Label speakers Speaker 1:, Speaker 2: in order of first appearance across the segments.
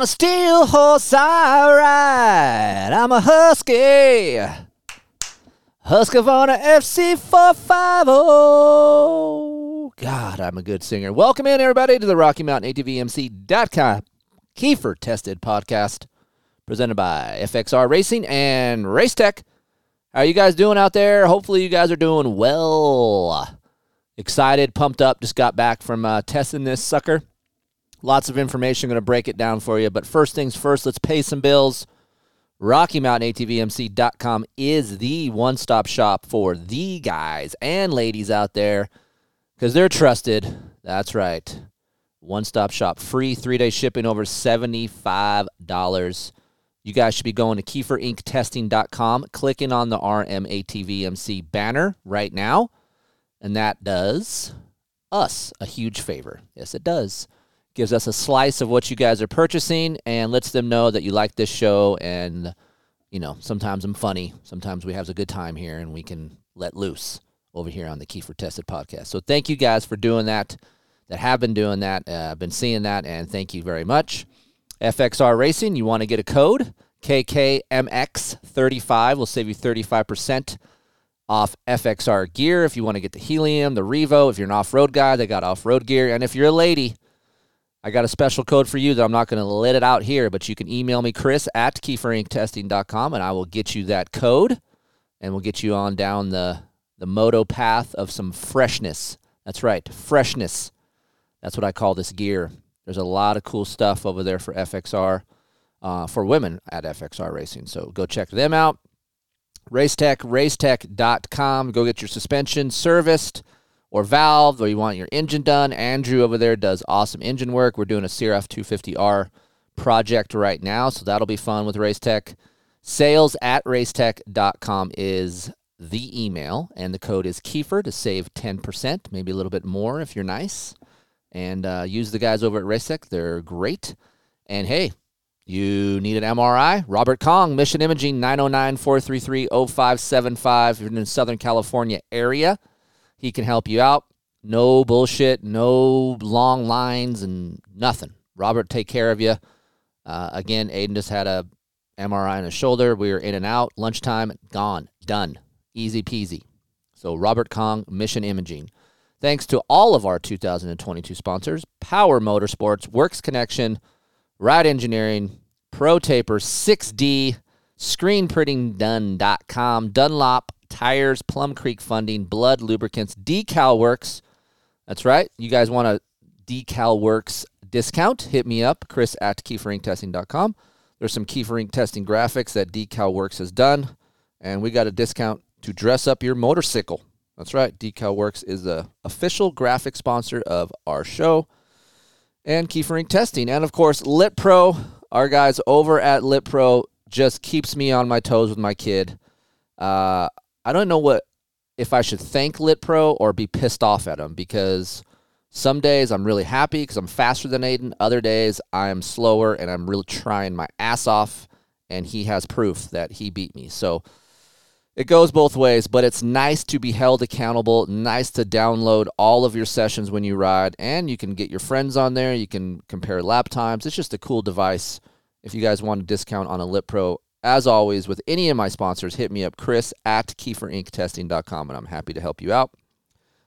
Speaker 1: On a steel horse I ride. I'm
Speaker 2: a husky. Husqvarna FC450. God, I'm a good singer. Welcome in, everybody, to the Rocky Mountain ATVMC.com Keefer Tested Podcast, presented by FXR Racing and Racetech. How are you guys doing out there? Hopefully, you guys are doing well. Excited, pumped up. Just got back from uh, testing this sucker. Lots of information. Going to break it down for you. But first things first, let's pay some bills. RockyMountainATVMC.com is the one stop shop for the guys and ladies out there because they're trusted. That's right. One stop shop. Free three day shipping over $75. You guys should be going to KeeferIncTesting.com, clicking on the RMATVMC banner right now. And that does us a huge favor. Yes, it does gives us a slice of what you guys are purchasing and lets them know that you like this show and you know sometimes i'm funny sometimes we have a good time here and we can let loose over here on the keefer tested podcast so thank you guys for doing that that have been doing that uh, i've been seeing that and thank you very much fxr racing you want to get a code kkmx35 will save you 35% off FXR gear. If you want to get the Helium, the Revo, if you're an off road guy, they got off road gear. And if you're a lady, I got a special code for you that I'm not going to let it out here, but you can email me, Chris at KeeferIncTesting.com, and I will get you that code and we'll get you on down the, the moto path of some freshness. That's right, freshness. That's what I call this gear. There's a lot of cool stuff over there for FXR, uh, for women at FXR Racing. So go check them out. Racetech, racetech.com. Go get your suspension serviced or valve, or you want your engine done. Andrew over there does awesome engine work. We're doing a CRF 250R project right now, so that'll be fun with Racetech. Sales at racetech.com is the email, and the code is Keefer to save 10%, maybe a little bit more if you're nice. And uh, use the guys over at Racetech. They're great. And hey, you need an MRI? Robert Kong, Mission Imaging, 909 433 0575. If you're in the Southern California area, he can help you out. No bullshit, no long lines, and nothing. Robert, take care of you. Uh, again, Aiden just had a MRI on his shoulder. We were in and out. Lunchtime, gone, done, easy peasy. So Robert Kong, Mission Imaging. Thanks to all of our 2022 sponsors: Power Motorsports, Works Connection, Ride Engineering, Pro Taper, 6D, Screen Printing ScreenPrintingDone.com, Dunlop Tires, Plum Creek Funding, Blud Lubricants, Decal Works. That's right. You guys want a Decal Works discount? Hit me up, Chris at KeeferIncTesting.com. There's some Keefer Inc testing graphics that Decal Works has done. and we got a discount to dress up your motorcycle. That's right. Decal Works is the official graphic sponsor of our show and Keefer Inc Testing. And of course, Lit Pro, our guys over at Lit Pro, just keeps me on my toes with my kid. Uh, I don't know what if I should thank Lit Pro or be pissed off at him because some days I'm really happy because I'm faster than Aiden. Other days I'm slower and I'm really trying my ass off, and he has proof that he beat me. So it goes both ways, but it's nice to be held accountable. Nice to download all of your sessions when you ride, and you can get your friends on there. You can compare lap times. It's just a cool device. If you guys want a discount on a Lit Pro, as always, with any of my sponsors, hit me up, Chris at KeeferIncTesting.com, and I'm happy to help you out.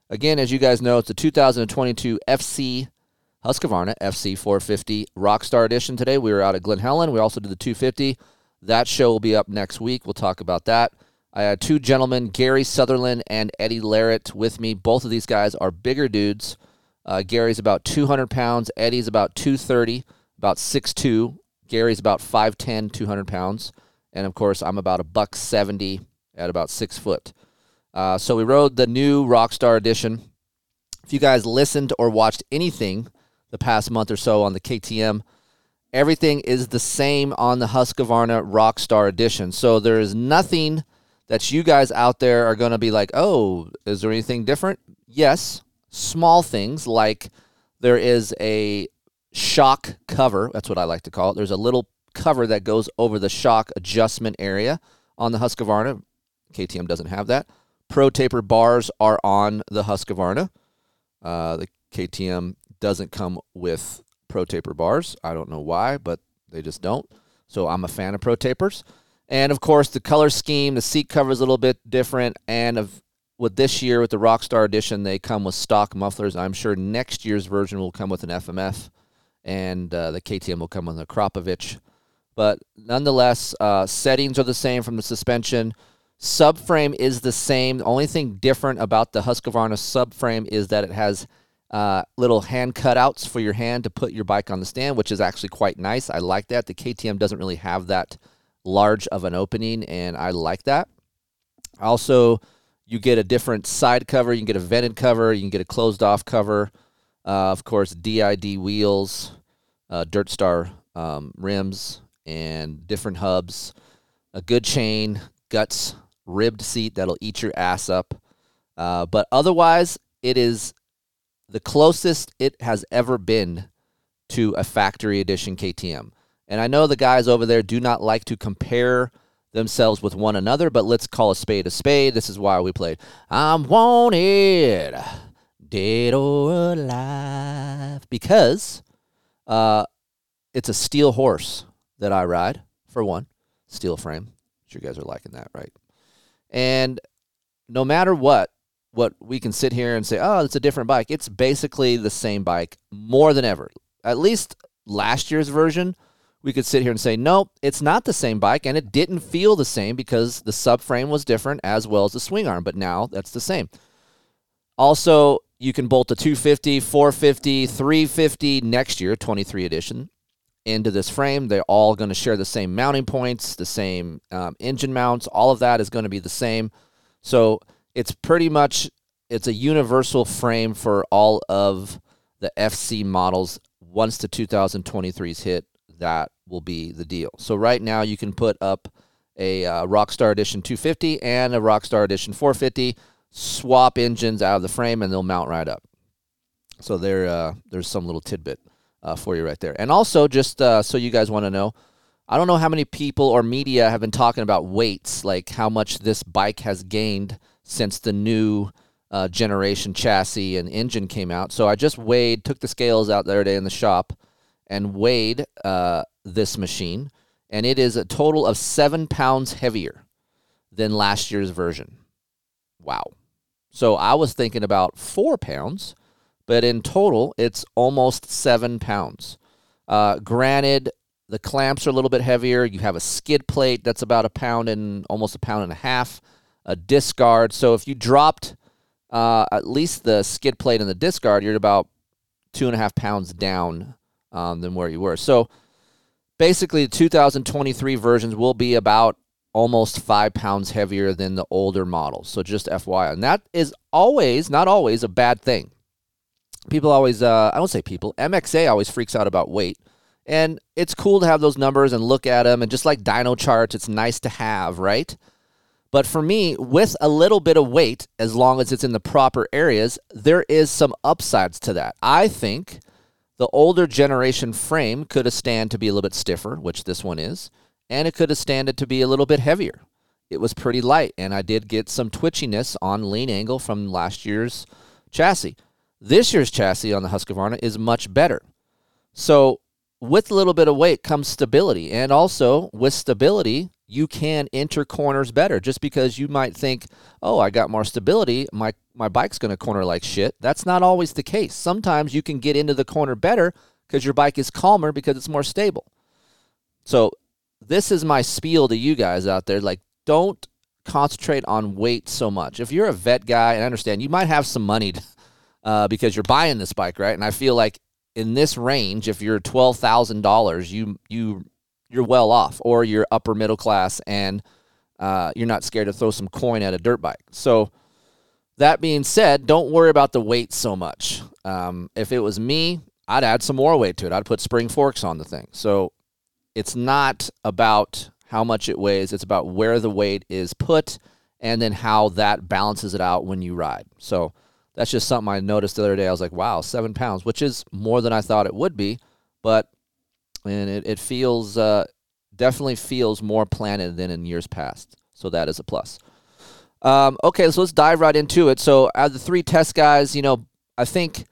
Speaker 2: Again, as you guys know, it's the 2022 FC Husqvarna FC 450 Rockstar Edition today. We were out at Glen Helen. We also did the 250. That show will be up next week. We'll talk about that. I had two gentlemen, Gary Sutherland and Eddie Larrett, with me. Both of these guys are bigger dudes. Uh, Gary's about 200 pounds. Eddie's about 230, about 6'2". Gary's about 5'10", 200 pounds. And, of course, I'm about a buck 70 at about 6 foot. Uh, so we rode the new Rockstar Edition. If you guys listened or watched anything the past month or so on the KTM, everything is the same on the Husqvarna Rockstar Edition. So there is nothing that you guys out there are going to be like, oh, is there anything different? Yes, small things like there is a shock cover. That's what I like to call it. There's a little cover that goes over the shock adjustment area on the Husqvarna. KTM doesn't have that. Pro taper bars are on the Husqvarna. Uh, the KTM doesn't come with Pro taper bars. I don't know why, but they just don't. So I'm a fan of Pro tapers. And of course, the color scheme, the seat cover is a little bit different. And of with this year, with the Rockstar Edition, they come with stock mufflers. I'm sure next year's version will come with an FMF, and uh, the KTM will come with Akrapovic. But nonetheless, uh, settings are the same from the suspension. Subframe is the same. The only thing different about the Husqvarna subframe is that it has uh, little hand cutouts for your hand to put your bike on the stand, which is actually quite nice. I like that. The KTM doesn't really have that large of an opening, and I like that. Also, you get a different side cover. You can get a vented cover. You can get a closed off cover. Uh, of course, DID wheels, uh, Dirt Star um, rims, and different hubs. A good chain, guts, ribbed seat that'll eat your ass up. Uh, but otherwise, it is the closest it has ever been to a factory edition KTM. And I know the guys over there do not like to compare themselves with one another, but let's call a spade a spade. This is why we played I'm Wanted, Dead or Alive, because uh, it's a steel horse that I ride, for one, steel frame. Sure, you guys are liking that, right? And no matter what, what we can sit here and say, oh, it's a different bike. It's basically the same bike more than ever. At least last year's version we could sit here and say, nope, it's not the same bike, and it didn't feel the same because the subframe was different as well as the swing arm, but now that's the same. Also, you can bolt a 250, 450, 350 next year, 23 edition, into this frame. They're all going to share the same mounting points, the same um, engine mounts. All of that is going to be the same. So it's pretty much it's a universal frame for all of the FC models once the 2023s hit that will be the deal. So right now you can put up a uh, Rockstar Edition 250 and a Rockstar Edition 450, swap engines out of the frame, and they'll mount right up. So there, uh, there's some little tidbit uh, for you right there. And also, just uh, so you guys want to know, I don't know how many people or media have been talking about weights, like how much this bike has gained since the new uh, generation chassis and engine came out. So I just weighed, took the scales out the other day in the shop and weighed uh, this machine, and it is a total of seven pounds heavier than last year's version. Wow. So I was thinking about four pounds, but in total, it's almost seven pounds. Uh, granted, the clamps are a little bit heavier. You have a skid plate that's about a pound and almost a pound and a half, a disc guard. So if you dropped uh, at least the skid plate and the disc guard, you're about two and a half pounds down um, than where you were. So basically, the 2023 versions will be about almost five pounds heavier than the older models. So just FYI. And that is always, not always, a bad thing. People always, uh, I don't say people, MXA always freaks out about weight. And it's cool to have those numbers and look at them. And just like dyno charts, it's nice to have, right? But for me, with a little bit of weight, as long as it's in the proper areas, there is some upsides to that. I think the older generation frame could have stand to be a little bit stiffer, which this one is, and it could have standed to be a little bit heavier. It was pretty light, and I did get some twitchiness on lean angle from last year's chassis. This year's chassis on the Husqvarna is much better. So with a little bit of weight comes stability, and also with stability, you can enter corners better. Just because you might think, "Oh, I got more stability, my my bike's going to corner like shit." That's not always the case. Sometimes you can get into the corner better because your bike is calmer because it's more stable. So this is my spiel to you guys out there. Like, don't concentrate on weight so much. If you're a vet guy, and I understand you might have some money to, uh, because you're buying this bike, right? And I feel like in this range, if you're twelve thousand dollars, you you you're well off, or you're upper middle class and uh, you're not scared to throw some coin at a dirt bike. So that being said, don't worry about the weight so much. Um, if it was me, I'd add some more weight to it. I'd put spring forks on the thing. So it's not about how much it weighs, it's about where the weight is put and then how that balances it out when you ride. So that's just something I noticed the other day. I was like, wow, seven pounds, which is more than I thought it would be, but and it, it feels uh, definitely feels more planted than in years past. So that is a plus. Um, okay, so let's dive right into it. So out of the three test guys, you know, I think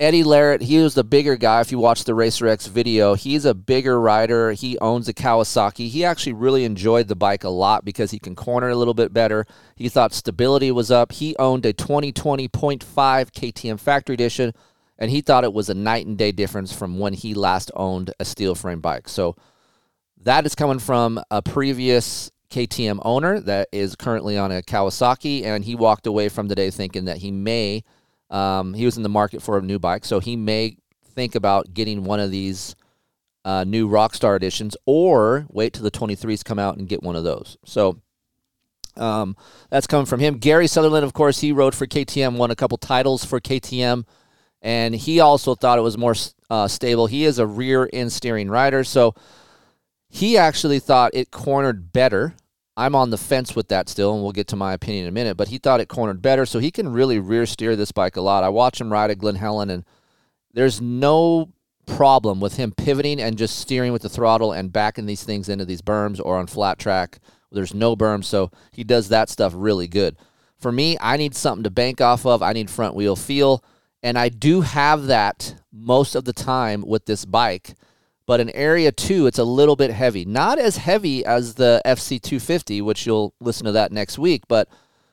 Speaker 2: Eddie Larrett, he was the bigger guy. If you watch the Racer X video, he's a bigger rider. He owns a Kawasaki. He actually really enjoyed the bike a lot because he can corner a little bit better. He thought stability was up. He owned a 2020.5 KTM Factory Edition, and he thought it was a night and day difference from when he last owned a steel frame bike. So that is coming from a previous KTM owner that is currently on a Kawasaki, and he walked away from the day thinking that he may um, he was in the market for a new bike, so he may think about getting one of these uh, new Rockstar editions, or wait till the 23s come out and get one of those. So um, that's coming from him. Gary Sutherland, of course, he rode for KTM, won a couple titles for KTM, and he also thought it was more uh, stable. He is a rear end steering rider, so he actually thought it cornered better I'm on the fence with that still, and we'll get to my opinion in a minute. But he thought it cornered better, so he can really rear steer this bike a lot. I watch him ride at Glen Helen, and there's no problem with him pivoting and just steering with the throttle and backing these things into these berms or on flat track. There's no berms, so he does that stuff really good. For me, I need something to bank off of. I need front wheel feel, and I do have that most of the time with this bike. But in area two, it's a little bit heavy. Not as heavy as the FC250, which you'll listen to that next week. But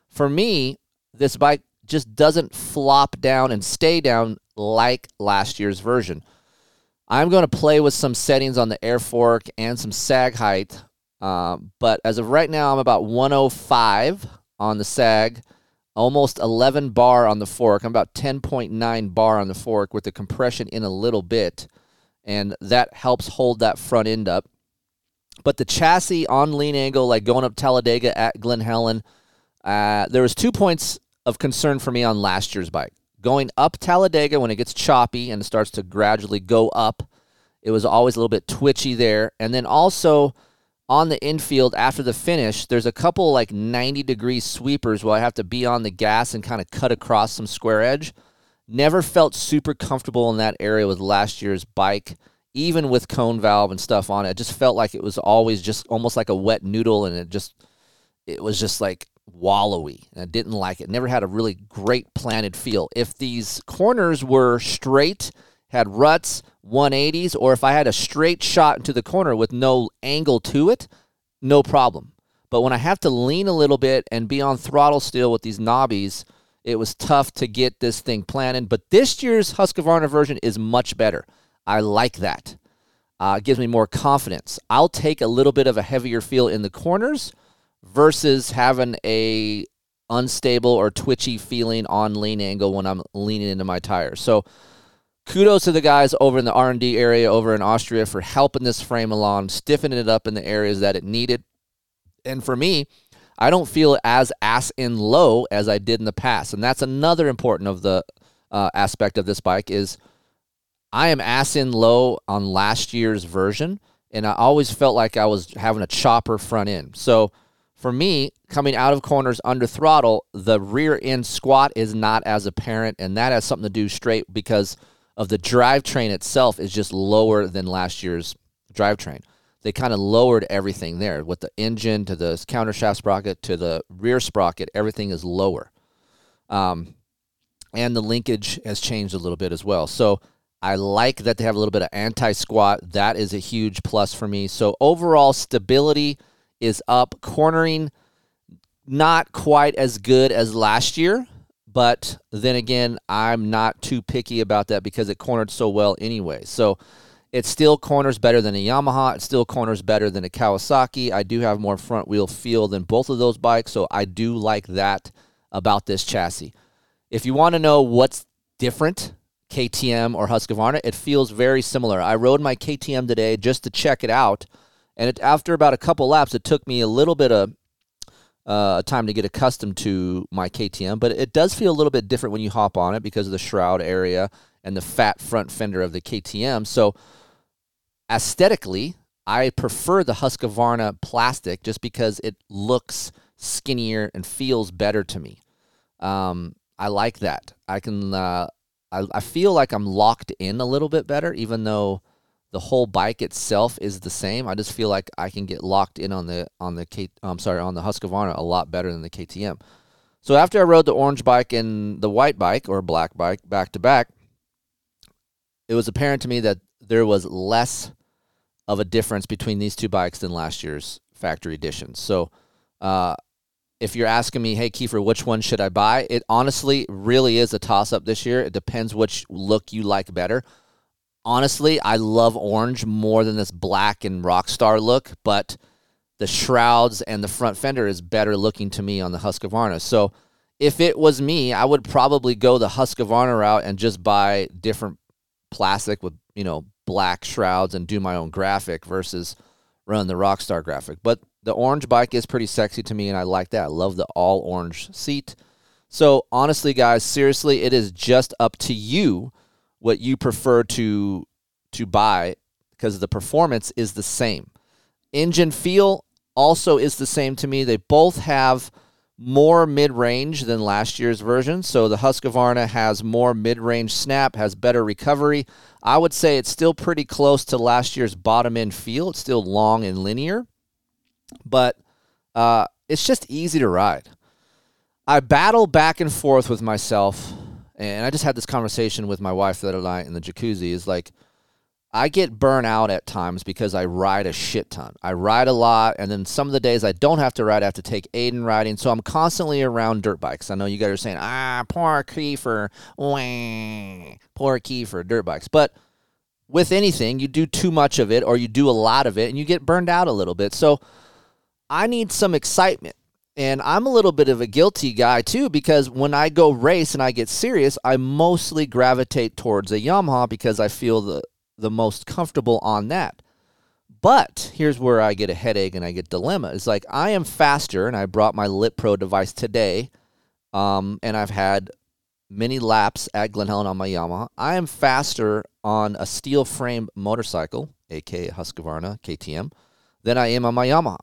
Speaker 2: for me, this bike just doesn't flop down and stay down like last year's version. I'm going to play with some settings on the air fork and some sag height. Um, but as of right now, I'm about 105 on the sag, almost 11 bar on the fork. I'm about 10.9 bar on the fork with the compression in a little bit and that helps hold that front end up. But the chassis on lean angle, like going up Talladega at Glen Helen, uh, there was two points of concern for me on last year's bike. Going up Talladega when it gets choppy and it starts to gradually go up, it was always a little bit twitchy there. And then also on the infield after the finish, there's a couple like 90 degree sweepers where I have to be on the gas and kind of cut across some square edge. Never felt super comfortable in that area with last year's bike, even with cone valve and stuff on it. Just felt like it was always just almost like a wet noodle, and it just it was just like wallowy. And I didn't like it. Never had a really great planted feel. If these corners were straight, had ruts, 180s, or if I had a straight shot into the corner with no angle to it, no problem. But when I have to lean a little bit and be on throttle still with these knobbies, it was tough to get this thing planted, but this year's Husqvarna version is much better. I like that. Uh, it gives me more confidence. I'll take a little bit of a heavier feel in the corners versus having a unstable or twitchy feeling on lean angle when I'm leaning into my tires. So kudos to the guys over in the R&D area over in Austria for helping this frame along, stiffening it up in the areas that it needed. And for me, I don't feel as ass in low as I did in the past. And that's another important of the uh, aspect of this bike is I am ass in low on last year's version, and I always felt like I was having a chopper front end. So for me, coming out of corners under throttle, the rear end squat is not as apparent, and that has something to do straight because of the drivetrain itself is just lower than last year's drivetrain. They kind of lowered everything there with the engine to the counter shaft sprocket to the rear sprocket. Everything is lower. Um, and the linkage has changed a little bit as well. So I like that they have a little bit of anti squat. That is a huge plus for me. So overall stability is up. Cornering, not quite as good as last year, but then again, I'm not too picky about that because it cornered so well anyway. So it still corners better than a Yamaha. It still corners better than a Kawasaki. I do have more front wheel feel than both of those bikes, so I do like that about this chassis. If you want to know what's different, KTM or Husqvarna, it feels very similar. I rode my KTM today just to check it out, and it, after about a couple laps, it took me a little bit of uh, time to get accustomed to my KTM, but it does feel a little bit different when you hop on it because of the shroud area and the fat front fender of the KTM. So aesthetically, I prefer the Husqvarna plastic just because it looks skinnier and feels better to me. Um, I like that. I can. Uh, I, I feel like I'm locked in a little bit better, even though the whole bike itself is the same. I just feel like I can get locked in on the on the K. I'm sorry, on the Husqvarna a lot better than the KTM. So after I rode the orange bike and the white bike or black bike back to back, it was apparent to me that there was less of a difference between these two bikes than last year's factory editions. So, uh, if you're asking me, hey Keefer, which one should I buy? It honestly really is a toss up this year. It depends which look you like better honestly, I love orange more than this black and rockstar look, but the shrouds and the front fender is better looking to me on the Husqvarna. So if it was me, I would probably go the Husqvarna route and just buy different plastic with, you know, black shrouds and do my own graphic versus run the Rockstar graphic. But the orange bike is pretty sexy to me and I like that. I love the all orange seat. So honestly, guys, seriously, it is just up to you what you prefer to to buy because the performance is the same. Engine feel also is the same to me. They both have more mid-range than last year's version. So the Husqvarna has more mid-range snap, has better recovery. I would say it's still pretty close to last year's bottom end feel. It's still long and linear, but uh, it's just easy to ride. I battle back and forth with myself and I just had this conversation with my wife the other night in the jacuzzi. Is like, I get burnt out at times because I ride a shit ton. I ride a lot, and then some of the days I don't have to ride, I have to take Aiden riding. So I'm constantly around dirt bikes. I know you guys are saying, ah, poor Keefer, wah, poor Keefer, dirt bikes. But with anything, you do too much of it or you do a lot of it and you get burned out a little bit. So I need some excitement. And I'm a little bit of a guilty guy too because when I go race and I get serious, I mostly gravitate towards a Yamaha because I feel the the most comfortable on that. But here's where I get a headache and I get dilemma. It's like I am faster, and I brought my Lit Pro device today, um, and I've had many laps at Glen Helen on my Yamaha. I am faster on a steel frame motorcycle, aka Husqvarna KTM, than I am on my Yamaha.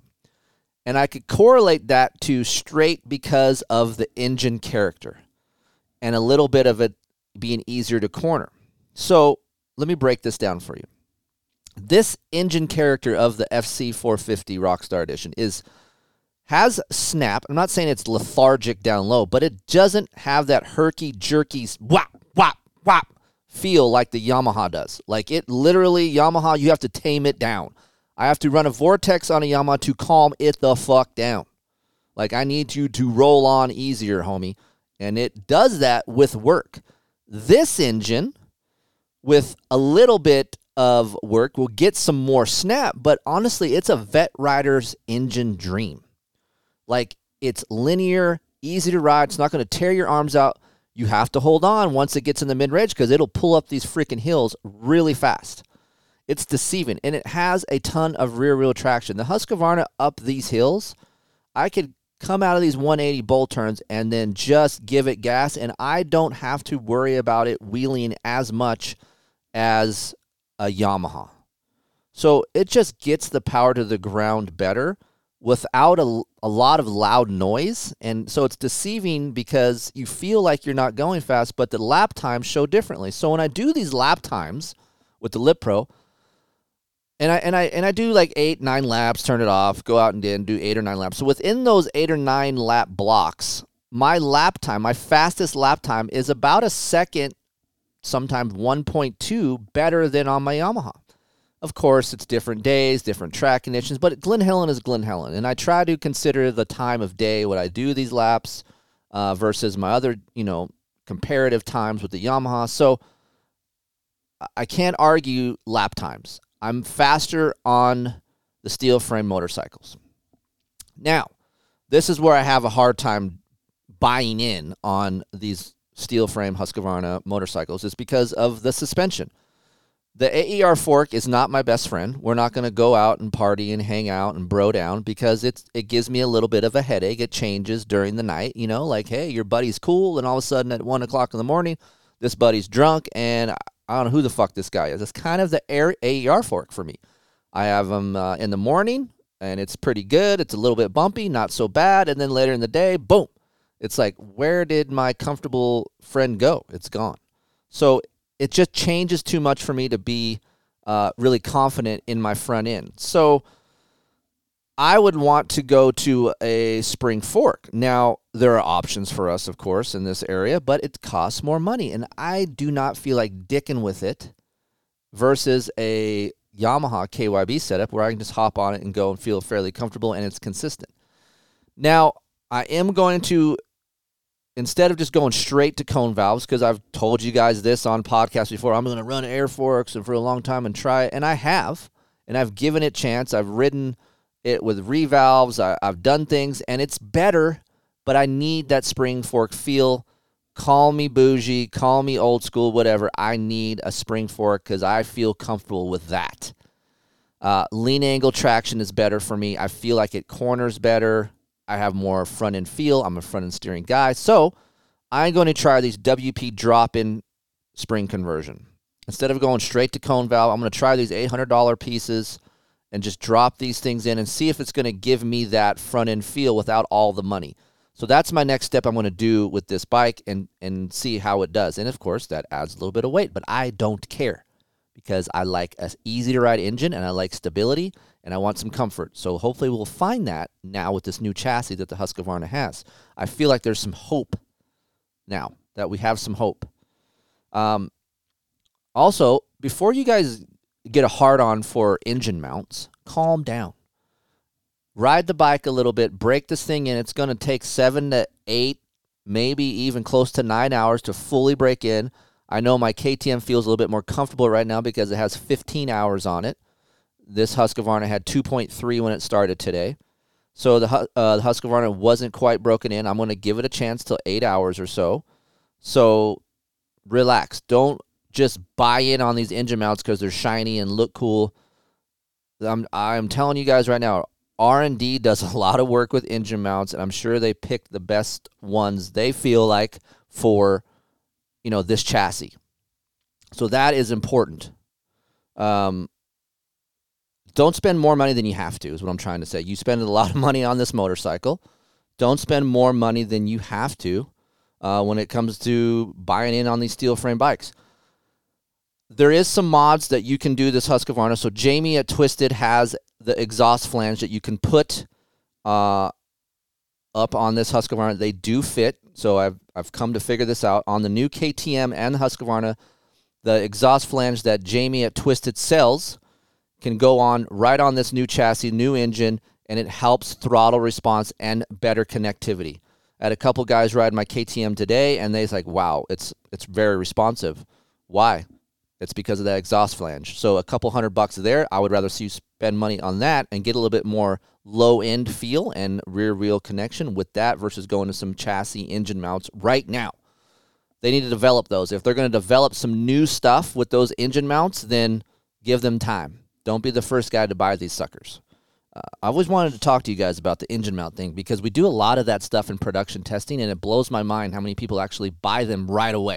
Speaker 2: And I could correlate that to straight because of the engine character and a little bit of it being easier to corner. So let me break this down for you. This engine character of the FC450 Rockstar Edition is has snap. I'm not saying it's lethargic down low, but it doesn't have that herky jerky whop whop whop feel like the Yamaha does. Like it literally Yamaha, you have to tame it down. I have to run a vortex on a Yamaha to calm it the fuck down. Like I need you to roll on easier, homie. And it does that with work. This engine, with a little bit of work, we'll get some more snap, but honestly, it's a vet rider's engine dream. Like it's linear, easy to ride. It's not going to tear your arms out. You have to hold on once it gets in the mid range because it'll pull up these freaking hills really fast. It's deceiving, and it has a ton of rear wheel traction. The Husqvarna up these hills I could come out of these 180 bowl turns and then just give it gas, and I don't have to worry about it wheeling as much as a Yamaha. So it just gets the power to the ground better without a, a lot of loud noise. And so it's deceiving because you feel like you're not going fast, but the lap times show differently. So when I do these lap times with the Lit Pro, and I and I and I do like eight, nine laps, turn it off, go out and then do eight or nine laps. So within those eight or nine lap blocks, my lap time, my fastest lap time is about a second, sometimes 1.2 better than on my Yamaha. Of course, it's different days, different track conditions, but Glen Helen is Glen Helen. And I try to consider the time of day when I do these laps uh, versus my other, you know, comparative times with the Yamaha. So I can't argue lap times. I'm faster on the steel frame motorcycles. Now, this is where I have a hard time buying in on these steel frame Husqvarna motorcycles is because of the suspension. The AER fork is not my best friend. We're not going to go out and party and hang out and bro down because it's it gives me a little bit of a headache. It changes during the night, you know, like hey, your buddy's cool, and all of a sudden at one o'clock in the morning, this buddy's drunk, and I don't know who the fuck this guy is. It's kind of the AER fork for me. I have them uh, in the morning, and it's pretty good. It's a little bit bumpy, not so bad, and then later in the day, boom, it's like where did my comfortable friend go? It's gone. So it just changes too much for me to be uh, really confident in my front end. So I would want to go to a spring fork. Now, there are options for us, of course, in this area, but it costs more money. And I do not feel like dicking with it versus a Yamaha KYB setup where I can just hop on it and go and feel fairly comfortable and it's consistent. Now, I am going to instead of just going straight to cone valves, because I've told you guys this on podcasts before, I'm going to run air forks and for a long time and try it, and I have, and I've given it chance. I've ridden it with revalves. I, I've done things, and it's better, but I need that spring fork feel. Call me bougie, call me old school, whatever. I need a spring fork because I feel comfortable with that. Uh, lean angle traction is better for me. I feel like it corners better. I have more front end feel. I'm a front end steering guy. So I'm going to try these WP drop in spring conversion. Instead of going straight to cone valve, I'm going to try these $800 pieces and just drop these things in and see if it's going to give me that front end feel without all the money. So that's my next step I'm going to do with this bike and and see how it does. And of course, that adds a little bit of weight, but I don't care because I like a easy to ride engine and I like stability and I want some comfort. So hopefully we'll find that now with this new chassis that the Husqvarna has. I feel like there's some hope now that we have some hope. Um, also, before you guys get a hard on for engine mounts, calm down. Ride the bike a little bit, break this thing in. It's going to take seven to eight, maybe even close to nine hours to fully break in. I know my KTM feels a little bit more comfortable right now because it has 15 hours on it. This Husqvarna had 2.3 when it started today. So the, uh, the Husqvarna wasn't quite broken in. I'm going to give it a chance till eight hours or so. So relax. Don't just buy in on these engine mounts because they're shiny and look cool. I'm I'm telling you guys right now, R and D does a lot of work with engine mounts, and I'm sure they picked the best ones they feel like for, you know, this chassis. So that is important. Um, don't spend more money than you have to, is what I'm trying to say. You spend a lot of money on this motorcycle. Don't spend more money than you have to uh, when it comes to buying in on these steel frame bikes. There is some mods that you can do this Husqvarna. So Jamie at Twisted has the exhaust flange that you can put uh, up on this Husqvarna. They do fit. So I've I've come to figure this out on the new KTM and the Husqvarna. The exhaust flange that Jamie at Twisted sells can go on right on this new chassis, new engine, and it helps throttle response and better connectivity. I had a couple guys ride my KTM today, and they's like, "Wow, it's it's very responsive." Why? It's because of that exhaust flange. So a couple hundred bucks there. I would rather see you spend money on that and get a little bit more low end feel and rear wheel connection with that versus going to some chassis engine mounts right now. They need to develop those. If they're going to develop some new stuff with those engine mounts, then give them time. Don't be the first guy to buy these suckers. uh, I always wanted to talk to you guys about the engine mount thing because we do a lot of that stuff in production testing, and it blows my mind how many people actually buy them right away.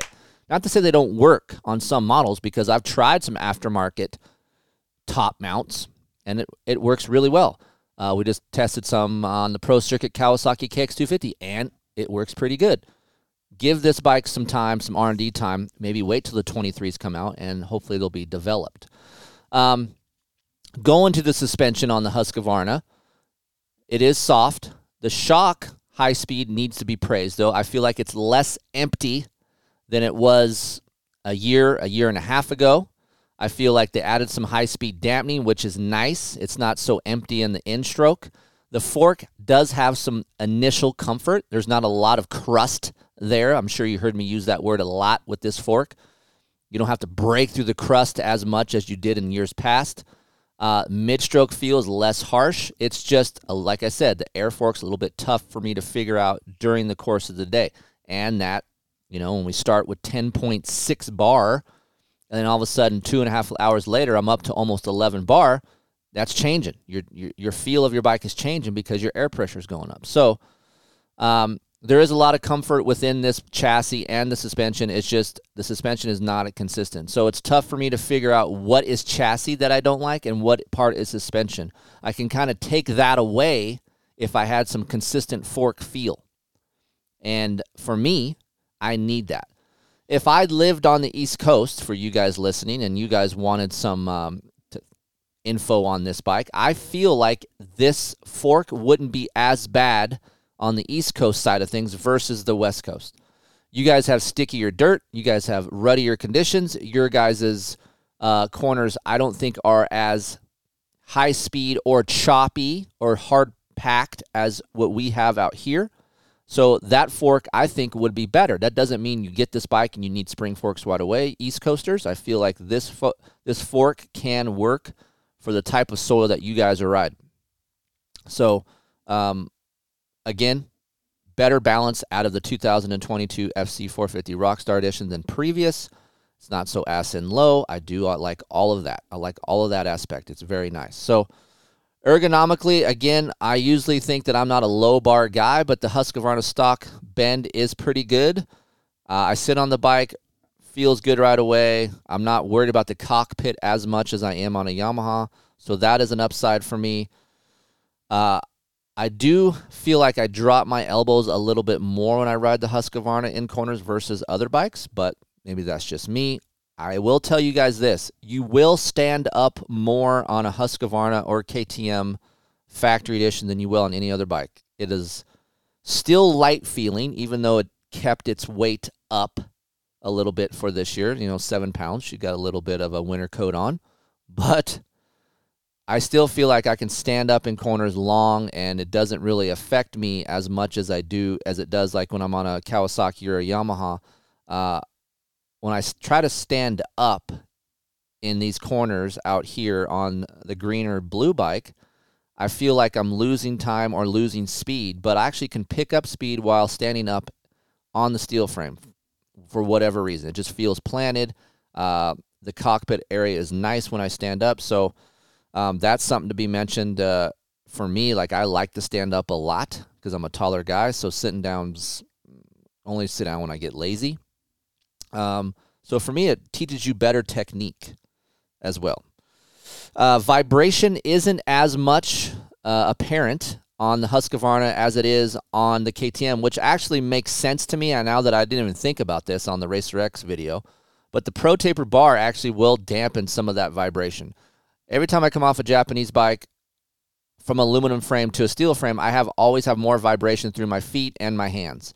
Speaker 2: Not to say they don't work on some models, because I've tried some aftermarket top mounts, and it, it works really well. Uh, we just tested some on the Pro Circuit Kawasaki KX250, and it works pretty good. Give this bike some time, some R&D time. Maybe wait till the 23s come out, and hopefully they'll be developed. Um, going to the suspension on the Husqvarna, it is soft. The shock high speed needs to be praised, though. I feel like it's less empty than it was a year, a year and a half ago. I feel like they added some high speed dampening, which is nice. It's not so empty in the in stroke. The fork does have some initial comfort. There's not a lot of crust there. I'm sure you heard me use that word a lot with this fork. You don't have to break through the crust as much as you did in years past. Uh, Mid stroke feels less harsh. It's just, uh, like I said, the air fork's a little bit tough for me to figure out during the course of the day. And that you know, when we start with 10.6 bar, and then all of a sudden, two and a half hours later, I'm up to almost 11 bar. That's changing. Your your, your feel of your bike is changing because your air pressure is going up. So, um, there is a lot of comfort within this chassis and the suspension. It's just the suspension is not consistent. So it's tough for me to figure out what is chassis that I don't like and what part is suspension. I can kind of take that away if I had some consistent fork feel. And for me, I need that. If I'd lived on the East Coast, for you guys listening, and you guys wanted some um, info on this bike, I feel like this fork wouldn't be as bad on the East Coast side of things versus the West Coast. You guys have stickier dirt. You guys have ruddier conditions. Your guys' uh, corners, I don't think, are as high speed or choppy or hard packed as what we have out here. So that fork, I think, would be better. That doesn't mean you get this bike and you need spring forks right away. East Coasters, I feel like this fo- this fork can work for the type of soil that you guys are riding. So, um, again, better balance out of the 2022 FC450 Rockstar Edition than previous. It's not so ass and low. I do like all of that. I like all of that aspect. It's very nice. So, Ergonomically, again, I usually think that I'm not a low bar guy, but the Husqvarna stock bend is pretty good. Uh, I sit on the bike, feels good right away. I'm not worried about the cockpit as much as I am on a Yamaha, so that is an upside for me. Uh, I do feel like I drop my elbows a little bit more when I ride the Husqvarna in corners versus other bikes, but maybe that's just me. I will tell you guys this you will stand up more on a Husqvarna or KTM factory edition than you will on any other bike. It is still light feeling, even though it kept its weight up a little bit for this year. You know, seven pounds. She got a little bit of a winter coat on, but I still feel like I can stand up in corners long, and it doesn't really affect me as much as I do as it does like when I'm on a Kawasaki or a Yamaha. Uh, when I try to stand up in these corners out here on the green or blue bike, I feel like I'm losing time or losing speed, but I actually can pick up speed while standing up on the steel frame for whatever reason. It just feels planted. Uh, the cockpit area is nice when I stand up, so um, that's something to be mentioned uh, for me. Like I like to stand up a lot because I'm a taller guy, so sitting down's only sit down when I get lazy. Um, so for me, it teaches you better technique as well. Uh, vibration isn't as much uh, apparent on the Husqvarna as it is on the KTM, which actually makes sense to me. And now that I didn't even think about this on the Racer X video, but the Pro Taper bar actually will dampen some of that vibration. Every time I come off a Japanese bike from aluminum frame to a steel frame, I have always have more vibration through my feet and my hands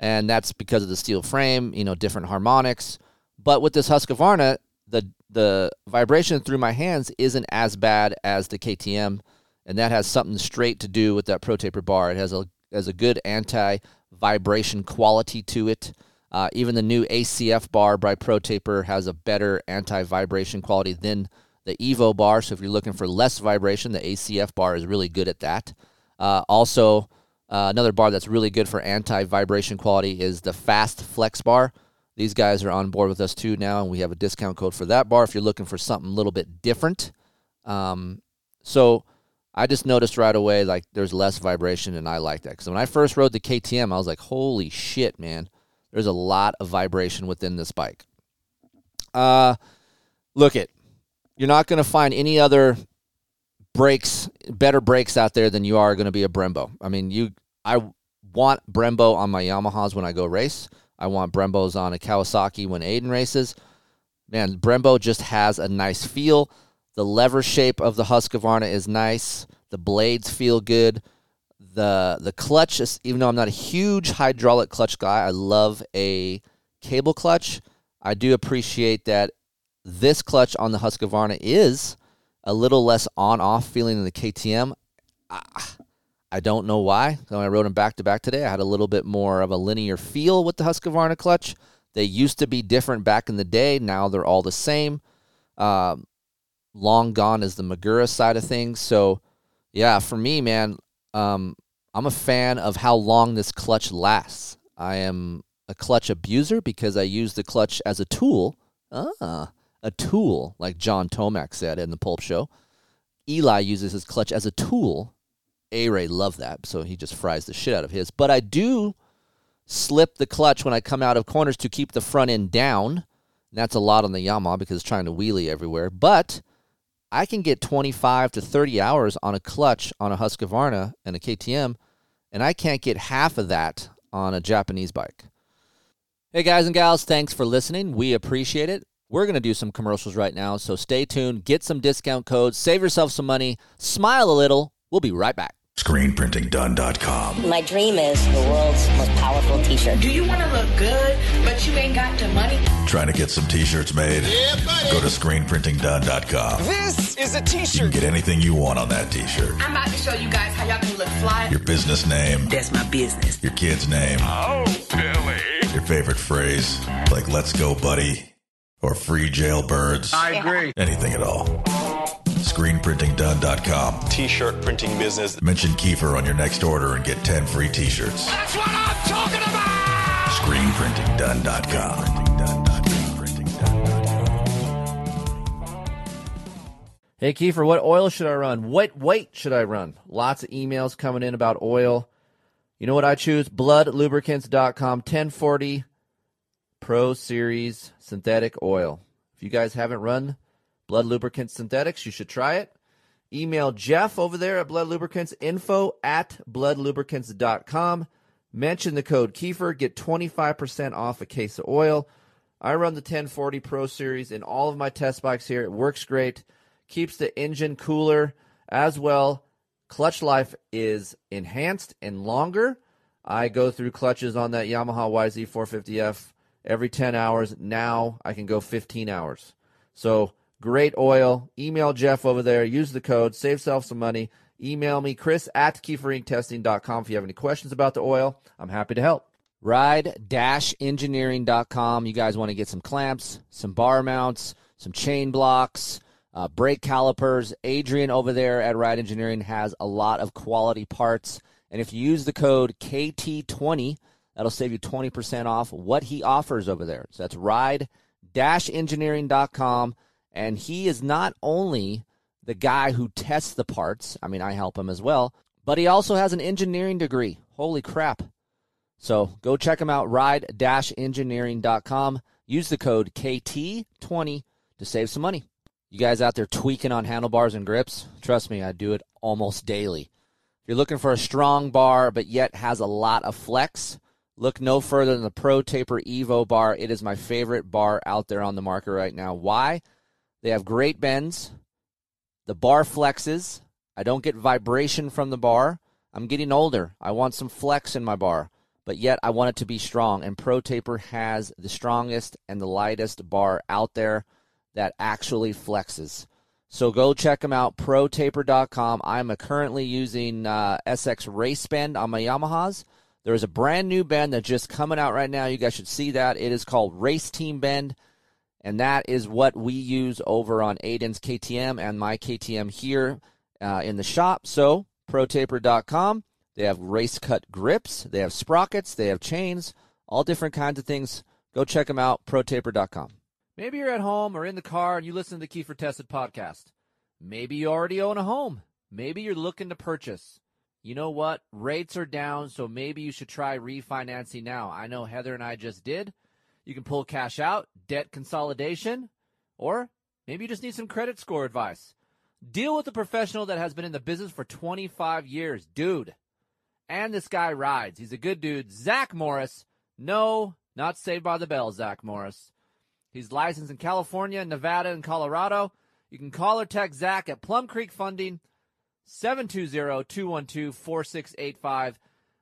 Speaker 2: and that's because of the steel frame, you know, different harmonics. But with this Husqvarna, the the vibration through my hands isn't as bad as the KTM, and that has something straight to do with that Pro Taper bar. It has a has a good anti vibration quality to it. Uh, even the new ACF bar by Pro Taper has a better anti vibration quality than the Evo bar. So if you're looking for less vibration, the ACF bar is really good at that. Uh, also, uh, another bar that's really good for anti vibration quality is the Fast Flex bar. These guys are on board with us too now, and we have a discount code for that bar if you're looking for something a little bit different. Um, so I just noticed right away like there's less vibration, and I like that because when I first rode the KTM, I was like, "Holy shit, man!" There's a lot of vibration within this bike. Uh, look it, you're not going to find any other brakes, better brakes out there than you are going to be a Brembo. I mean, you, I want Brembo on my Yamahas when I go race. I want Brembos on a Kawasaki when Aiden races. Man, Brembo just has a nice feel. The lever shape of the Husqvarna is nice. The blades feel good. The the clutch is even though I'm not a huge hydraulic clutch guy, I love a cable clutch. I do appreciate that this clutch on the Husqvarna is a little less on off feeling than the KTM. I, I don't know why. When I rode them back to back today, I had a little bit more of a linear feel with the Husqvarna clutch. They used to be different back in the day. Now they're all the same. Um, long gone is the Magura side of things. So, yeah, for me, man, um, I'm a fan of how long this clutch lasts. I am a clutch abuser because I use the clutch as a tool. Ah, a tool, like John Tomac said in the Pulp Show. Eli uses his clutch as a tool. A Ray loved that, so he just fries the shit out of his. But I do slip the clutch when I come out of corners to keep the front end down. That's a lot on the Yamaha because it's trying to wheelie everywhere. But I can get 25 to 30 hours on a clutch on a Husqvarna and a KTM, and I can't get half of that on a Japanese bike. Hey guys and gals, thanks for listening. We appreciate it. We're going to do some commercials right now, so stay tuned, get some discount codes, save yourself some money, smile a little. We'll be right back.
Speaker 3: ScreenPrintingDone.com.
Speaker 4: My dream is the world's most powerful t-shirt.
Speaker 5: Do you want to look good, but you ain't got the money?
Speaker 3: Trying to get some t-shirts made?
Speaker 1: Yeah, buddy.
Speaker 3: Go to ScreenPrintingDone.com.
Speaker 6: This is a t shirt.
Speaker 3: You can get anything you want on that t-shirt.
Speaker 5: I'm about to show you guys how y'all can look fly.
Speaker 3: Your business name,
Speaker 5: That's my business.
Speaker 3: your kid's name,
Speaker 6: Oh, Billy.
Speaker 3: your favorite phrase, like "Let's go, buddy," or "Free jailbirds."
Speaker 6: I agree.
Speaker 3: Anything at all. ScreenPrintingDone.com.
Speaker 6: T-shirt printing business.
Speaker 3: Mention Keefer on your next order and get 10 free t-shirts.
Speaker 6: That's what I'm talking about.
Speaker 3: ScreenPrintingDone.com.
Speaker 2: Hey Keefer, what oil should I run? What weight should I run? Lots of emails coming in about oil. You know what I choose? Bludlubricants.com 1040 Pro Series synthetic oil. If you guys haven't run Blud Lubricants Synthetics, you should try it. Email Jeff over there at Blud Lubricants info at bludlubricants.com. Mention the code Keefer, get 25% off a case of oil. I run the 1040 Pro Series in all of my test bikes here. It works great, keeps the engine cooler as well. Clutch life is enhanced and longer. I go through clutches on that Yamaha YZ450F every 10 hours. Now I can go 15 hours. So great oil. Email Jeff over there. Use the code. Save yourself some money. Email me, Kris at KeeferIncTesting.com if you have any questions about the oil. I'm happy to help. Ride-engineering.com. You guys want to get some clamps, some bar mounts, some chain blocks, uh, brake calipers. Adrian over there at Ride Engineering has a lot of quality parts. And if you use the code KT20, that'll save you 20% off what he offers over there. So that's ride-engineering.com. And he is not only the guy who tests the parts, I mean, I help him as well, but he also has an engineering degree. Holy crap. So go check him out, ride-engineering.com. Use the code KT20 to save some money. You guys out there tweaking on handlebars and grips? Trust me, I do it almost daily. If you're looking for a strong bar but yet has a lot of flex, look no further than the Pro Taper Evo bar. It is my favorite bar out there on the market right now. Why? They have great bends. The bar flexes. I don't get vibration from the bar. I'm getting older. I want some flex in my bar, but yet I want it to be strong. And Pro Taper has the strongest and the lightest bar out there that actually flexes. So go check them out, protaper.com. I'm currently using uh, SX Race Bend on my Yamahas. There is a brand new bend that's just coming out right now. You guys should see that. It is called Race Team Bend, and that is what we use over on Aiden's KTM and my KTM here uh, in the shop. So protaper.com. They have race cut grips, they have sprockets, they have chains, all different kinds of things. Go check them out, protaper.com. Maybe you're at home or in the car and you listen to the Keefer Tested podcast. Maybe you already own a home. maybe you're looking to purchase. You know what? Rates are down, so maybe you should try refinancing now. I know Heather and I just did. You can pull cash out, debt consolidation, or maybe you just need some credit score advice. Deal with a professional that has been in the business for 25 years, dude. And this guy rides. He's a good dude. Zach Morris. No, not Saved by the Bell, Zach Morris. He's licensed in California, Nevada, and Colorado. You can call or text Zach at Plum Creek Funding, 720-212-4685. If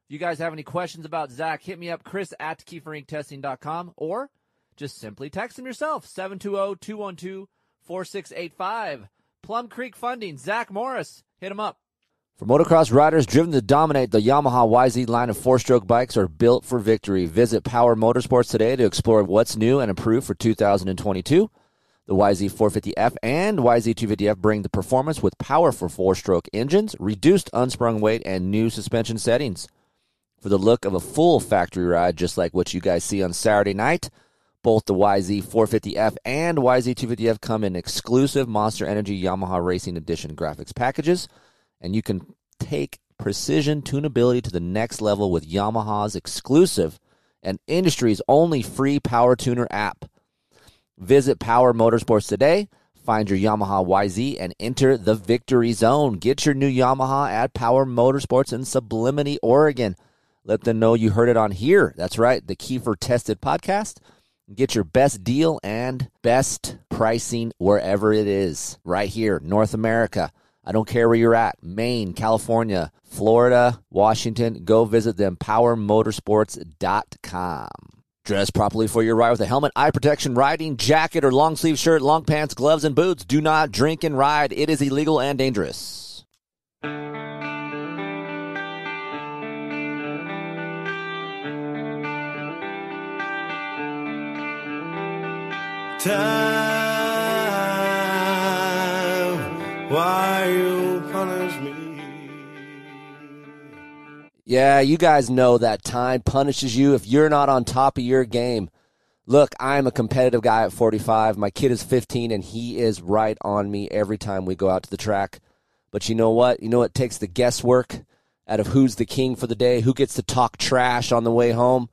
Speaker 2: you guys have any questions about Zach, hit me up, Kris at KeeferIncTesting.com, or just simply text him yourself, 720-212-4685. Plum Creek Funding, Zach Morris. Hit him up. For motocross riders driven to dominate, the Yamaha YZ line of four stroke bikes are built for victory. Visit Power Motorsports today to explore what's new and improved for 2022. The YZ450F and YZ250F bring the performance with powerful four stroke engines, reduced unsprung weight, and new suspension settings. For the look of a full factory ride, just like what you guys see on Saturday night, both the YZ450F and YZ250F come in exclusive Monster Energy Yamaha Racing Edition graphics packages and you can take precision tunability to the next level with Yamaha's exclusive and industry's only free power tuner app. Visit Power Motorsports today, find your Yamaha YZ, and enter the victory zone. Get your new Yamaha at Power Motorsports in Sublimity, Oregon. Let them know you heard it on here. That's right, the Keefer Tested podcast. Get your best deal and best pricing wherever it is, right here, North America. I don't care where you're at Maine, California, Florida, Washington. Go visit them, powermotorsports.com. Dress properly for your ride with a helmet, eye protection, riding jacket, or long sleeve shirt, long pants, gloves, and boots. Do not drink and ride. It is illegal and dangerous.
Speaker 1: Time, why
Speaker 2: Yeah, you guys know that time punishes you if you're not on top of your game. Look, I'm a competitive guy at 45. My kid is 15, and he is right on me every time we go out to the track. But you know what? You know what takes the guesswork out of who's the king for the day, who gets to talk trash on the way home?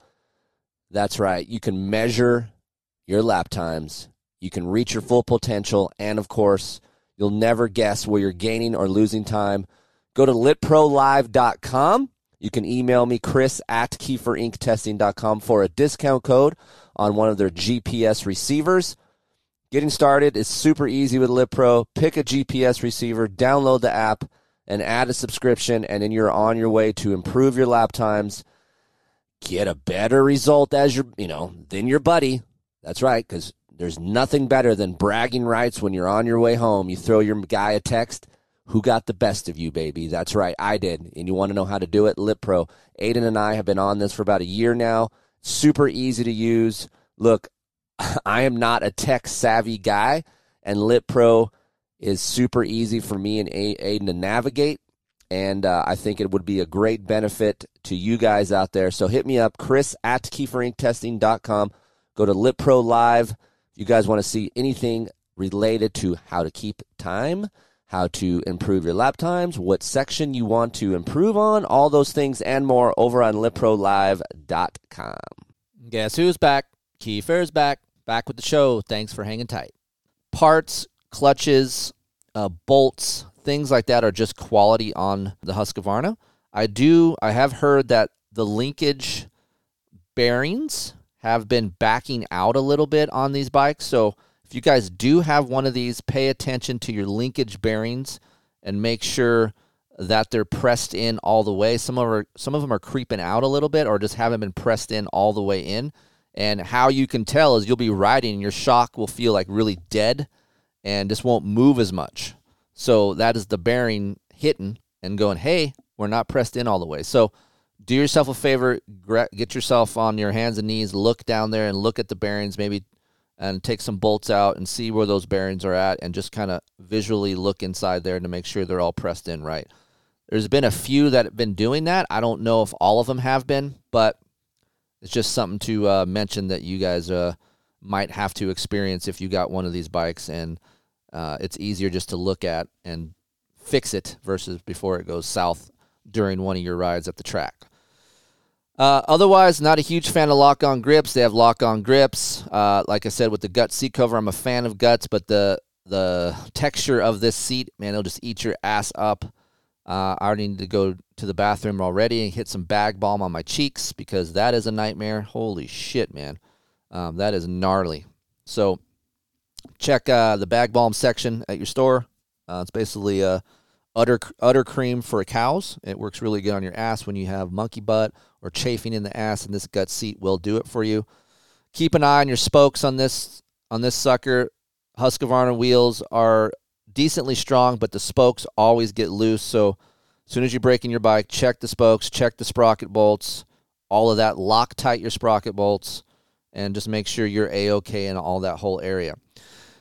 Speaker 2: That's right. You can measure your lap times, you can reach your full potential, and of course, you'll never guess where you're gaining or losing time. Go to litprolive.com. You can email me, Kris at KeeferIncTesting.com for a discount code on one of their GPS receivers. Getting started is super easy with LitPro. Pick a GPS receiver, download the app, and add a subscription, and then you're on your way to improve your lap times, get a better result as your, you know, than your buddy. That's right, because there's nothing better than bragging rights when you're on your way home. You throw your guy a text. Who got the best of you, baby? That's right, I did. And you want to know how to do it? LitPro. Aiden and I have been on this for about a year now. Super easy to use. Look, I am not a tech savvy guy, and LitPro is super easy for me and Aiden to navigate. And uh, I think it would be a great benefit to you guys out there. So hit me up, Kris at KeeferIncTesting.com. Go to LitPro Live. If you guys want to see anything related to how to keep time, how to improve your lap times, what section you want to improve on, all those things and more over on LitProLive.com. Guess who's back? Keefer's back. Back with the show. Thanks for hanging tight. Parts, clutches, uh, bolts, things like that are just quality on the Husqvarna. I do. I have heard that the linkage bearings have been backing out a little bit on these bikes. So you guys do have one of these, pay attention to your linkage bearings and make sure that they're pressed in all the way. Some of are, some of them are creeping out a little bit or just haven't been pressed in all the way in. And how you can tell is you'll be riding your shock will feel like really dead and just won't move as much. So that is the bearing hitting and going, hey, we're not pressed in all the way. So do yourself a favor, get yourself on your hands and knees, look down there and look at the bearings, maybe, and take some bolts out and see where those bearings are at, and just kind of visually look inside there to make sure they're all pressed in right. There's been a few that have been doing that. I don't know if all of them have been, but it's just something to uh, mention that you guys uh, might have to experience if you got one of these bikes, and uh, it's easier just to look at and fix it versus before it goes south during one of your rides at the track. Uh, otherwise, not a huge fan of lock on grips. They have lock on grips. Uh, like I said, with the gut seat cover, I'm a fan of guts, but the the texture of this seat, man, it'll just eat your ass up. Uh, I already need to go to the bathroom already and hit some bag balm on my cheeks because that is a nightmare. Holy shit, man. Um, that is gnarly. So check uh, the bag balm section at your store. Uh, it's basically a udder udder cream for cows. It works really good on your ass when you have monkey butt or chafing in the ass, and this gut seat will do it for you. Keep an eye on your spokes on this on this sucker. Husqvarna wheels are decently strong, but the spokes always get loose. So as soon as you're braking your bike, check the spokes, check the sprocket bolts, all of that. Lock tight your sprocket bolts, and just make sure you're a okay in all that whole area.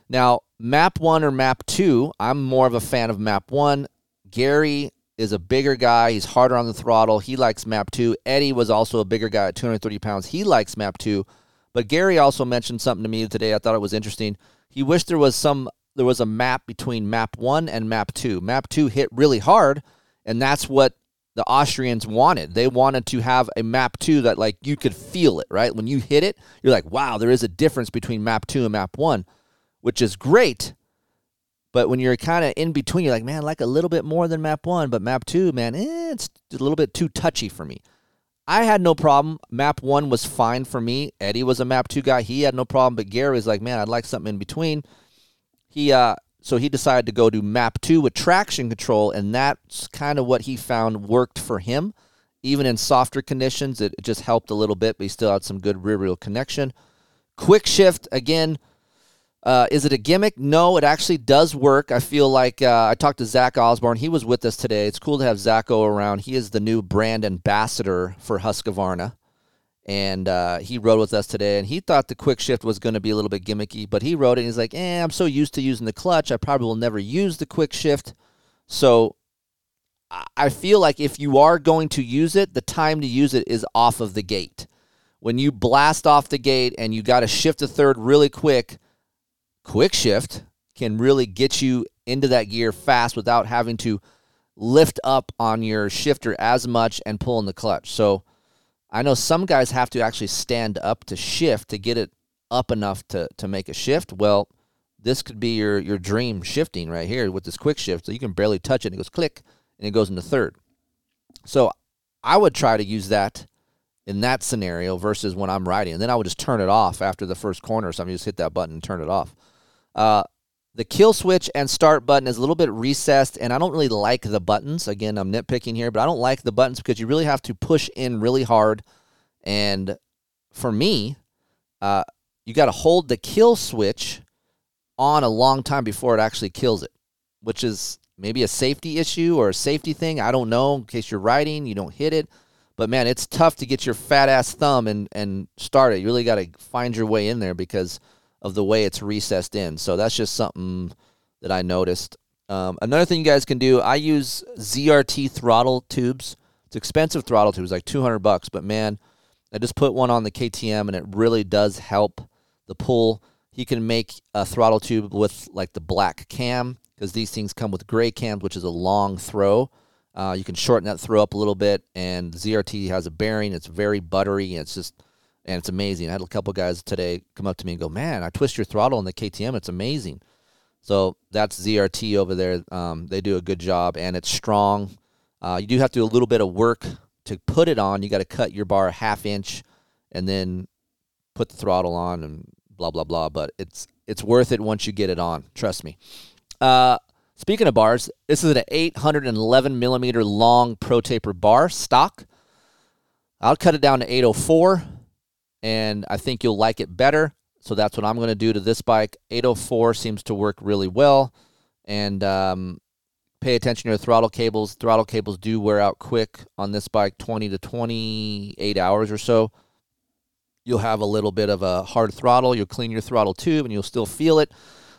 Speaker 2: Now, map one or map two, I'm more of a fan of map one. Gary is a bigger guy. He's harder on the throttle. He likes map two. Eddie was also a bigger guy at 230 pounds. He likes map two. But Gary also mentioned something to me today. I thought it was interesting. He wished there was some there was a map between map one and map two. Map two hit really hard, and that's what the Austrians wanted. They wanted to have a map two that like you could feel it, right? When you hit it, you're like, wow, there is a difference between map two and map one, which is great. But when you're kind of in between, you're like, man, I like a little bit more than map one, but map two, man, eh, it's a little bit too touchy for me. I had no problem. Map one was fine for me. Eddie was a map two guy. He had no problem. But Gary was like, man, I'd like something in between. He uh, so he decided to go to map two with traction control, and that's kind of what he found worked for him. Even in softer conditions, it, just helped a little bit, but he still had some good rear wheel connection. Quick shift again. Uh, is it a gimmick? No, it actually does work. I feel like uh, I talked to Zach Osborne. He was with us today. It's cool to have Zacho around. He is the new brand ambassador for Husqvarna, and uh, he rode with us today. And he thought the quick shift was going to be a little bit gimmicky, but he rode it. and He's like, "Eh, I'm so used to using the clutch. I probably will never use the quick shift." So I- feel like if you are going to use it, the time to use it is off of the gate. When you blast off the gate and you got to shift a third really quick quick shift can really get you into that gear fast without having to lift up on your shifter as much and pull in the clutch. So I know some guys have to actually stand up to shift to get it up enough to, to make a shift. Well, this could be your, your dream shifting right here with this quick shift. So you can barely touch it and it goes click and it goes into third. So I would try to use that in that scenario versus when I'm riding. And then I would just turn it off after the first corner or something. Just hit that button and turn it off. Uh, the kill switch and start button is a little bit recessed, and I don't really like the buttons. Again, I'm nitpicking here, but I don't like the buttons because you really have to push in really hard. And for me, uh, you got to hold the kill switch on a long time before it actually kills it, which is maybe a safety issue or a safety thing. I don't know. In case you're riding, you don't hit it. But man, it's tough to get your fat ass thumb and, and start it. You really got to find your way in there because of the way it's recessed in. So that's just something that I noticed. Um, another thing you guys can do, I use ZRT throttle tubes. It's expensive throttle tubes, like 200 bucks, but man, I just put one on the KTM and it really does help the pull. You can make a throttle tube with like the black cam because these things come with gray cams, which is a long throw. Uh, you can shorten that throw up a little bit, and ZRT has a bearing. It's very buttery, and it's just and it's amazing. I had a couple guys today come up to me and go, "Man, I twist your throttle in the KTM. It's amazing." So that's ZRT over there. Um, they do a good job, and it's strong. Uh, you do have to do a little bit of work to put it on. You got to cut your bar a half inch, and then put the throttle on, and blah blah blah. But it's it's worth it once you get it on. Trust me. Uh, speaking of bars, this is an 811 millimeter long Pro Taper bar stock. I'll cut it down to 804 and I think you'll like it better. So that's what I'm going to do to this bike. 804 seems to work really well, and um, pay attention to your throttle cables. Throttle cables do wear out quick on this bike, 20 to 28 hours or so. You'll have a little bit of a hard throttle. You'll clean your throttle tube, and you'll still feel it.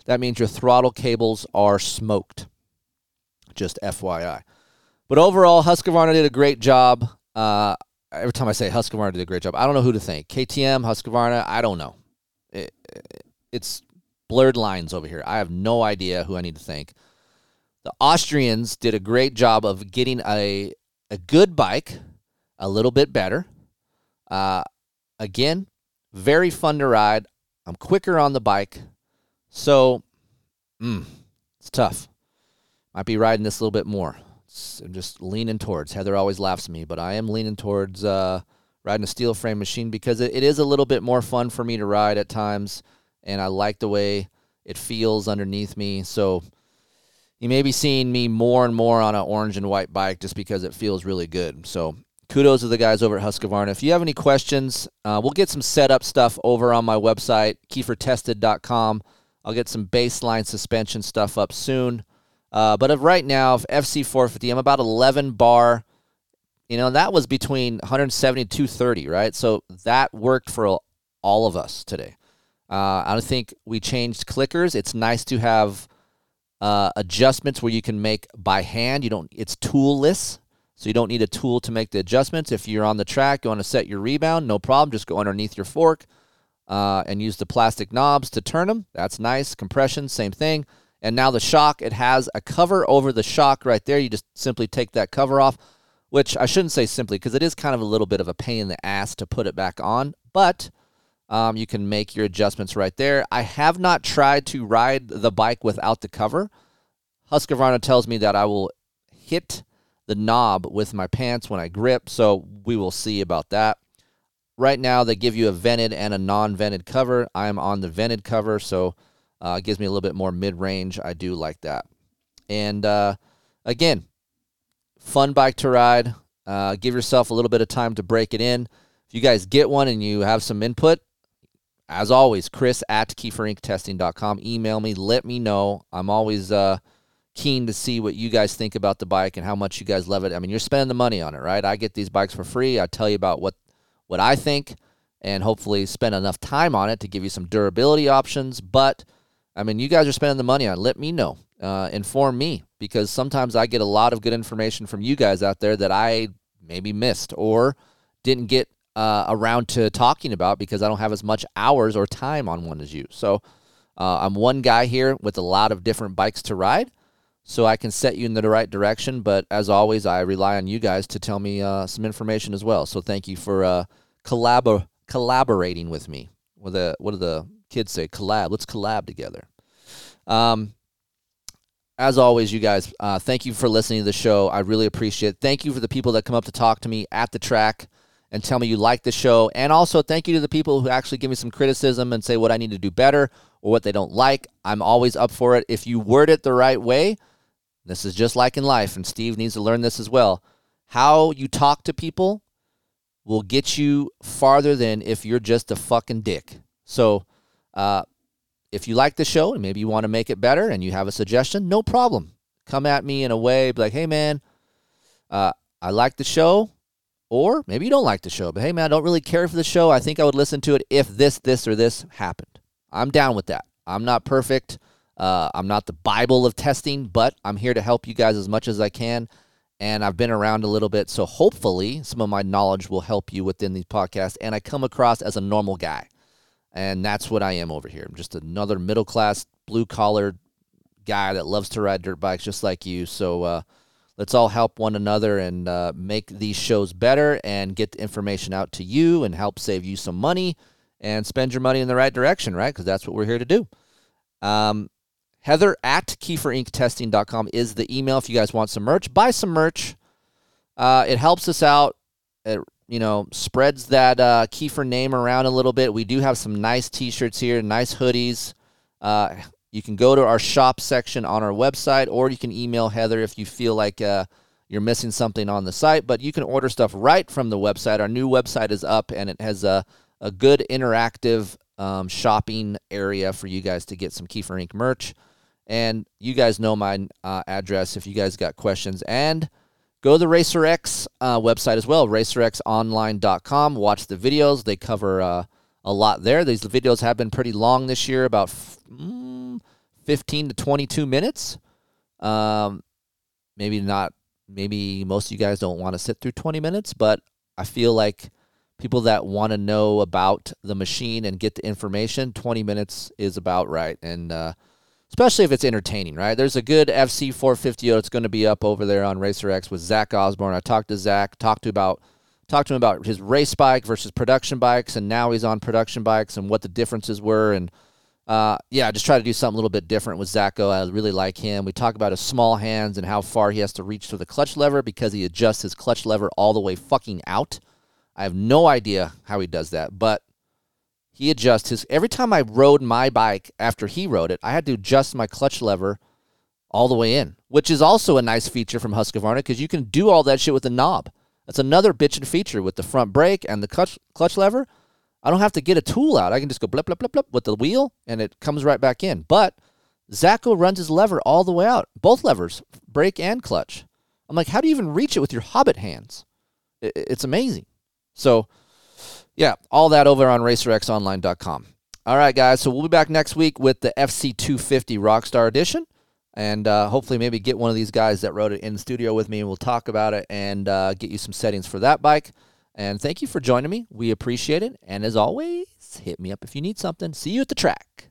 Speaker 2: That means your throttle cables are smoked. Just FYI. But overall, Husqvarna did a great job. Uh, every time I say Husqvarna did a great job, I don't know who to thank. KTM, Husqvarna, I don't know. It, it's blurred lines over here. I have no idea who I need to thank. the Austrians did a great job of getting a a good bike, a little bit better. Uh, again, very fun to ride. I'm quicker on the bike, so mm, it's tough. Might be riding this a little bit more. I'm just leaning towards. Heather always laughs at me, but I am leaning towards uh, riding a steel frame machine because it, it is a little bit more fun for me to ride at times, and I like the way it feels underneath me. So you may be seeing me more and more on an orange and white bike just because it feels really good. So kudos to the guys over at Husqvarna. If you have any questions, uh, we'll get some setup stuff over on my website, keefertested.com. I'll get some baseline suspension stuff up soon. Uh, but of right now, of FC450, I'm about 11 bar. You know, that was between 170 and 230, right? So that worked for all of us today. Uh, I don't think we changed clickers. It's nice to have uh, adjustments where you can make by hand. You don't. It's toolless, so you don't need a tool to make the adjustments. If you're on the track, you want to set your rebound, no problem. Just go underneath your fork uh, and use the plastic knobs to turn them. That's nice. Compression, same thing. And now the shock, it has a cover over the shock right there. You just simply take that cover off, which I shouldn't say simply because it is kind of a little bit of a pain in the ass to put it back on, but um, you can make your adjustments right there. I have not tried to ride the bike without the cover. Husqvarna tells me that I will hit the knob with my pants when I grip, so we will see about that. Right now, they give you a vented and a non-vented cover. I am on the vented cover, so uh, gives me a little bit more mid-range. I do like that. And uh, again, fun bike to ride. Uh, give yourself a little bit of time to break it in. If you guys get one and you have some input, as always, Kris at KeeferIncTesting.com. Email me. Let me know. I'm always uh, keen to see what you guys think about the bike and how much you guys love it. I mean, you're spending the money on it, right? I get these bikes for free. I tell you about what what I think and hopefully spend enough time on it to give you some durability options. But I mean, you guys are spending the money on. Let me know. Uh, inform me because sometimes I get a lot of good information from you guys out there that I maybe missed or didn't get uh, around to talking about because I don't have as much hours or time on one as you. So uh, I'm one guy here with a lot of different bikes to ride, so I can set you in the right direction. But as always, I rely on you guys to tell me uh, some information as well. So thank you for uh, collabor- collaborating with me. What the what do the kids say? Collab. Let's collab together. Um, as always, you guys, uh, thank you for listening to the show. I really appreciate it. Thank you for the people that come up to talk to me at the track and tell me you like the show. And also, thank you to the people who actually give me some criticism and say what I need to do better or what they don't like. I'm always up for it. If you word it the right way, this is just like in life, and Steve needs to learn this as well. How you talk to people will get you farther than if you're just a fucking dick. So, uh, if you like the show and maybe you want to make it better and you have a suggestion, no problem. Come at me in a way, be like, hey man, uh, I like the show. Or maybe you don't like the show, but hey man, I don't really care for the show. I think I would listen to it if this, this, or this happened. I'm down with that. I'm not perfect. Uh, I'm not the Bible of testing, but I'm here to help you guys as much as I can. And I've been around a little bit, so hopefully some of my knowledge will help you within these podcasts. And I come across as a normal guy. And that's what I am over here. I'm just another middle class, blue collar guy that loves to ride dirt bikes just like you. So uh, let's all help one another and uh, make these shows better and get the information out to you and help save you some money and spend your money in the right direction, right? Because that's what we're here to do. Um, Heather at KeeferIncTesting.com is the email if you guys want some merch. Buy some merch. Uh, it helps us out. It you know spreads that uh, Keefer name around a little bit. We do have some nice T-shirts here, nice hoodies. Uh, you can go to our shop section on our website, or you can email Heather if you feel like uh, you're missing something on the site. But you can order stuff right from the website. Our new website is up, and it has a a good interactive um, shopping area for you guys to get some Keefer Inc. merch. And you guys know my uh, address if you guys got questions. And go to the RacerX uh, website as well, racerxonline.com. Watch the videos. They cover uh, a lot there. These videos have been pretty long this year, about f- mm, 15 to 22 minutes. Um, maybe not, maybe most of you guys don't want to sit through 20 minutes, but I feel like people that want to know about the machine and get the information, 20 minutes is about right. And uh, especially if it's entertaining, right? There's a good FC 450 that's going to be up over there on Racer X with Zach Osborne. I talked to Zach, talked to about talked to him about his race bike versus production bikes, and now he's on production bikes and what the differences were. And uh, yeah, I just try to do something a little bit different with Zacho. I really like him. We talk about his small hands and how far he has to reach for the clutch lever because he adjusts his clutch lever all the way fucking out. I have no idea how he does that, but he adjusts his every time I rode my bike after he rode it, I had to adjust my clutch lever all the way in, which is also a nice feature from Husqvarna because you can do all that shit with a knob. That's another bitchin' feature with the front brake and the clutch clutch lever. I don't have to get a tool out. I can just go blip blip blip blip with the wheel and it comes right back in. But Zacho runs his lever all the way out, both levers, brake and clutch. I'm like, how do you even reach it with your hobbit hands? It's amazing. So, yeah, all that over on racerxonline.com. All right, guys. So we'll be back next week with the FC250 Rockstar Edition and uh, hopefully maybe get one of these guys that wrote it in studio with me and we'll talk about it and uh, get you some settings for that bike and thank you for joining me we appreciate it and as always hit me up if you need something see you at the track